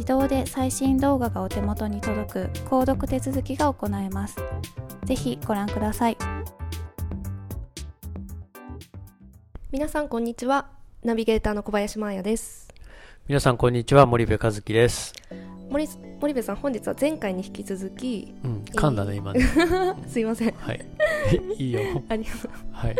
自動で最新動画がお手元に届く購読手続きが行えます。ぜひご覧ください。皆さんこんにちは。ナビゲーターの小林真彩です。皆さんこんにちは。森部和樹です。森森部さん本日は前回に引き続き、うん、噛んだね今ね。すいません。はい。いいよ。ありがとう、はい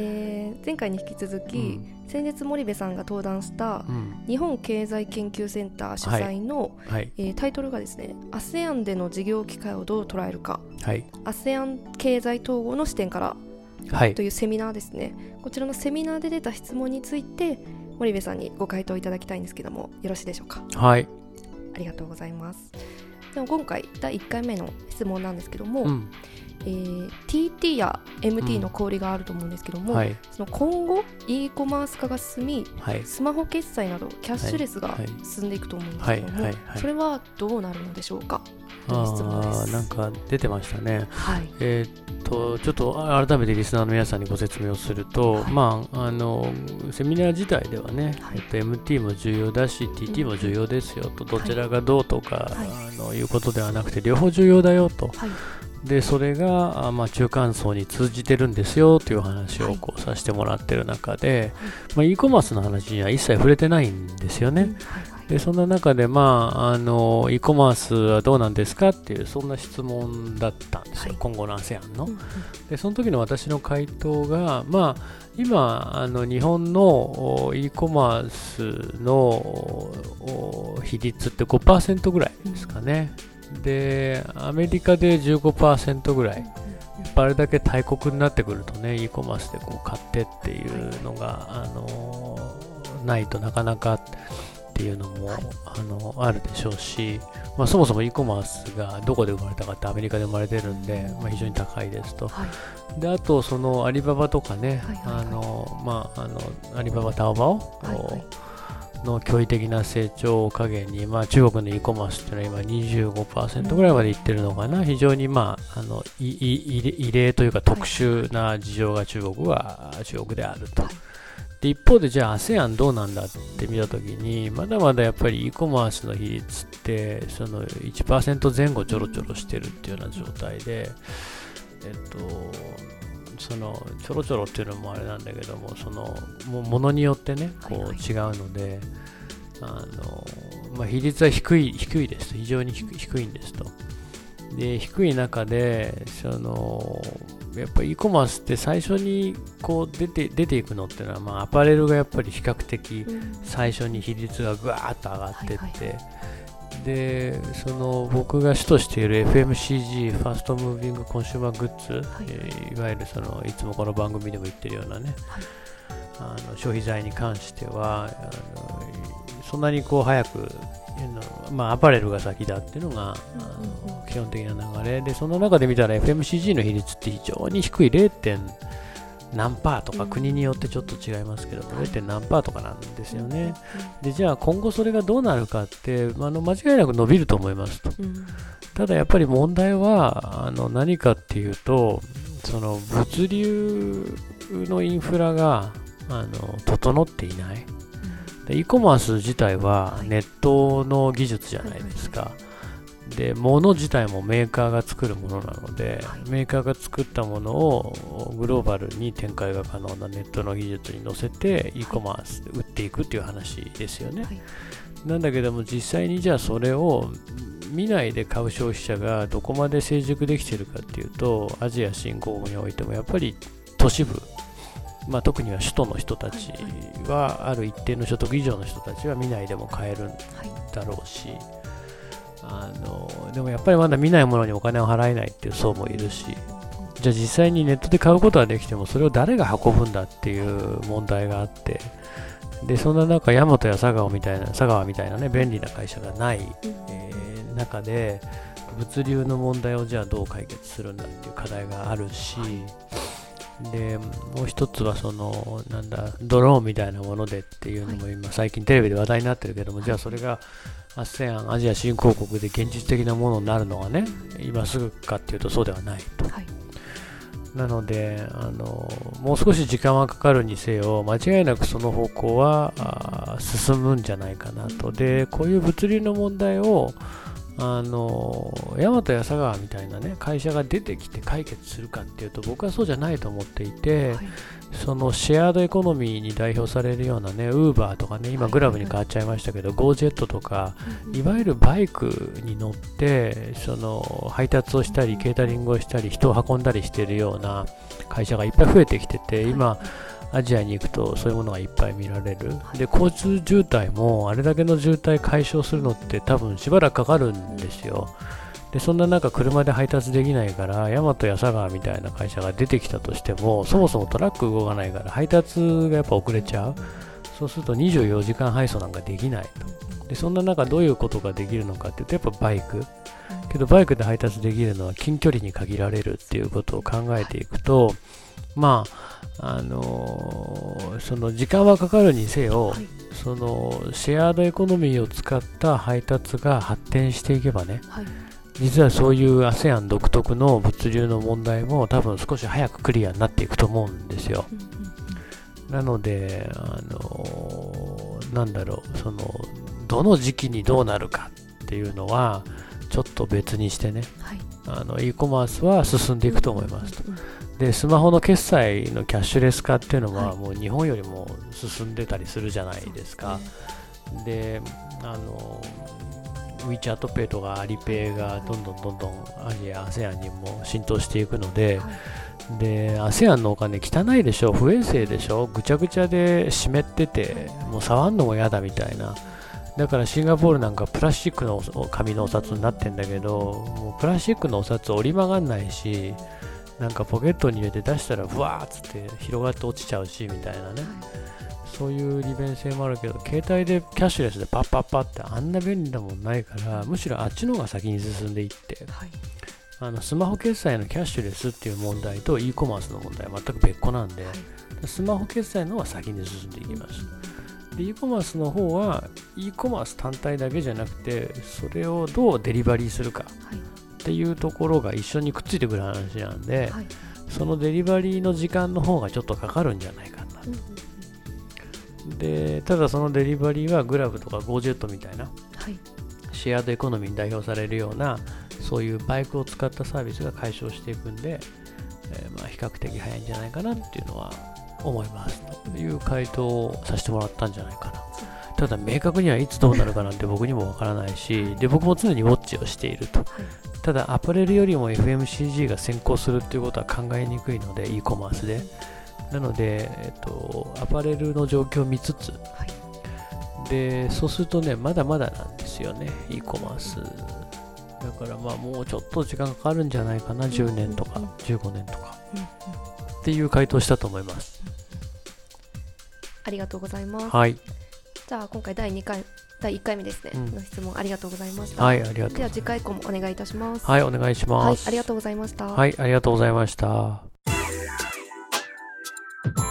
えー、前回に引き続き、うん。先日森部さんが登壇したうん。日本経済研究センター主催の、はい。えータイトルがですね ASEAN での事業機会をどう捉えるか。はい。ASEAN 経済統合の視点からはい。というセミナーですね。こちらのセミナーで出た質問について森部さんにご回答いただきたいんですけどもよろしいでしょうか。はい。ありがとうございますでも今回第1回目の質問なんですけども、うん。えー TT や MT の氷があると思うんですけども、はい。その今後 e コマース化が進みはい。スマホ決済などキャッシュレスがはい。進んでいくと思うんですけども、それはどうなるのでしょうか？という質問であす。ーなんか出てましたね。はい。えーっとちょっと改めてリスナーの皆さんにご説明をすると、はい。まああのセミナー自体ではね、はい。えっと、MT も重要だし TT も重要ですよと、どちらがどうとか、はい。あのいうことではなくて両方重要だよと。はい。でそれが、あまあ、中間層に通じてるんですよという話はい。をこうさせてもらってる中で、まあ、e コマースの話には一切触れてないんですよね。でそんな中で、まあ、あの e コマースはどうなんですかっていうそんな質問だったんですよ、はい今後の ASEAN のうん。うんでその時の私の回答が、まあ、今あの日本のお e コマースの比率って5%ぐらいですかね。でアメリカで15%ぐらい。あれだけ大国になってくるとね、e コマースでこう買ってっていうのが、あのないとなかなかっていうのも、あのあるでしょうし、まあ、そもそも e コマースがどこで生まれたかってアメリカで生まれてるんで、まあ、非常に高いですと。はい。であと、そのアリババとかね、アリババ、タオバオ、はいはい。の驚異的な成長を加減に、まあ、中国の e コマースっていうのは今25%ぐらいまでいってるのかな、非常に、まあ、あのいい異異例というか特殊な事情が中国は中国であると。で一方でじゃあ ASEAN どうなんだって見たときにまだまだやっぱり e コマースの比率ってその1%前後ちょろちょろしてるっていうような状態でえっとそのちょろちょろっていうのもあれなんだけどもそのもものによってねこう違うので、あのまあ、比率は低い低いです非常に低い低いんですと。で低い中でそのやっぱ e コマースって最初にこう出て出ていくのってのは、まあ、アパレルがやっぱり比較的うん。最初に比率がぐわーっと上がってって、でその僕が主としている FMCG ファーストムービングコンシューマーグッズ、はい。えーいわゆるそのいつもこの番組でも言ってるようなね、はい。あの消費財に関してはあのそんなにこう早くまあ、アパレルが先だっていうのが、あうんうんの基本的な流れでその中で見たら FMCG の比率って非常に低い 0. 点何パーとかうん国によってちょっと違いますけども、はい 0. 点何パーとかなんですよね。でじゃあ今後それがどうなるかってあの間違いなく伸びると思いますと。うんただやっぱり問題はあの何かっていうとその物流のインフラがあの整っていないで e コマース自体ははいネットの技術じゃないですか、で物自体もメーカーが作るものなので、はいメーカーが作ったものをグローバルに展開が可能なネットの技術に乗せて e コマースで売っていくっていう話ですよね、はい。なんだけども実際にじゃあそれを見ないで買う消費者がどこまで成熟できているかっていうとアジア新興国においてもやっぱり都市部、まあ、特には首都の人たちはある一定の所得以上の人たちは見ないでも買えるんはいだろうしあのでもやっぱりまだ見ないものにお金を払えないっていう層もいるしじゃあ実際にネットで買うことはできてもそれを誰が運ぶんだっていう問題があってでそんな中ヤマトや佐川みたいな佐川みたいなね便利な会社がない、えー中で物流の問題をじゃあどう解決するんだっていう課題があるし、でもう一つはそのなんだドローンみたいなものでっていうのも今最近テレビで話題になってるけども、じゃあそれが ASEAN アジア新興国で現実的なものになるのはね今すぐかっていうとそうではないと。はい。なのであのもう少し時間はかかるにせよ間違いなくその方向は進むんじゃないかなと。でこういう物流の問題をあのヤマトや佐川みたいなね会社が出てきて解決するかっていうと僕はそうじゃないと思っていて、はい。そのシェアードエコノミーに代表されるようなねウーバーとかね今はいグラブに変わっちゃいましたけど、ゴージェットとかうんいわゆるバイクに乗ってその配達をしたりケータリングをしたり人を運んだりしているような会社がいっぱい増えてきてて今アジアに行くとそういうものがいっぱい見られる。で交通渋滞もあれだけの渋滞解消するのって多分しばらくかかるんですよ。でそんな中車で配達できないからヤマトや佐川みたいな会社が出てきたとしてもそもそもトラック動かないから配達がやっぱ遅れちゃう。そうすると24時間配送なんかできないと。でそんな中どういうことができるのかっていうとやっぱバイク。けどバイクで配達できるのは近距離に限られるっていうことを考えていくとまああのーその時間はかかるにせよ、はい。そのシェアードエコノミーを使った配達が発展していけばねはい。実はそういう ASEAN 独特の物流の問題も多分少し早くクリアになっていくと思うんですよ。うんうんなので、あのなんだろう、その、どの時期にどうなるかっていうのは、ちょっと別にしてね、はい。あの、e コマースは進んでいくと思いますと。うんで、スマホの決済のキャッシュレス化っていうのは、はい。もう日本よりも進んでたりするじゃないですか。で、あの、WeChat Pay とか Alipay がどんどんどんどんアジア、ASEAN にも浸透していくので、はい。で、ASEAN のお金汚いでしょ、不衛生でしょ、ぐちゃぐちゃで湿ってて、もう触んのも嫌だみたいな。だからシンガポールなんかプラスチックのお紙のお札になってんだけど、もうプラスチックのお札折り曲がんないし、なんかポケットに入れて出したらふわーっつって広がって落ちちゃうしみたいなね。そういう利便性もあるけど、携帯でキャッシュレスでパッパッパってあんな便利なもんないから、むしろあっちの方が先に進んでいって、はい。あのスマホ決済のキャッシュレスっていう問題と e コマースの問題は全く別個なんで、スマホ決済の方は先に進んでいきます。で e コマースの方は e コマース単体だけじゃなくて、それをどうデリバリーするか。はいっていうところが一緒にくっついてくる話なんで、はい。そのデリバリーの時間の方がちょっとかかるんじゃないかな。うんうんで、ただそのデリバリーはグラブとかゴージェットみたいなはい。シェアードエコノミーに代表されるようなそういうバイクを使ったサービスが解消していくんで、えーまあ、比較的早いんじゃないかなっていうのは思いますという回答をさせてもらったんじゃないかな。ただ明確にはいつどうなるかなんて僕にもわからないしで僕も常にウォッチをしていると。はいただアパレルよりも FMCG が先行するっていうことは考えにくいので e コマースで。なので、えっと、アパレルの状況を見つつ。はい。でそうするとねまだまだなんですよね e コマース。だからまあもうちょっと時間かかるんじゃないかな10年とかうんうん15年とか。っていう回答したと思います。ありがとうございます。はい。じゃあ今回第2回第1回目ですね、うん。の質問ありがとうございました。はいありがとう。ござではいます次回以降もお願いいたします。はいお願いします。はいありがとうございました。はいありがとうございました。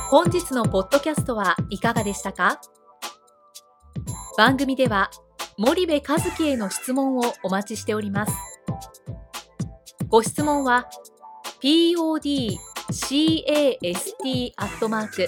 本日のポッドキャストはいかがでしたか？番組では森部和樹への質問をお待ちしております。ご質問は podcast アットマーク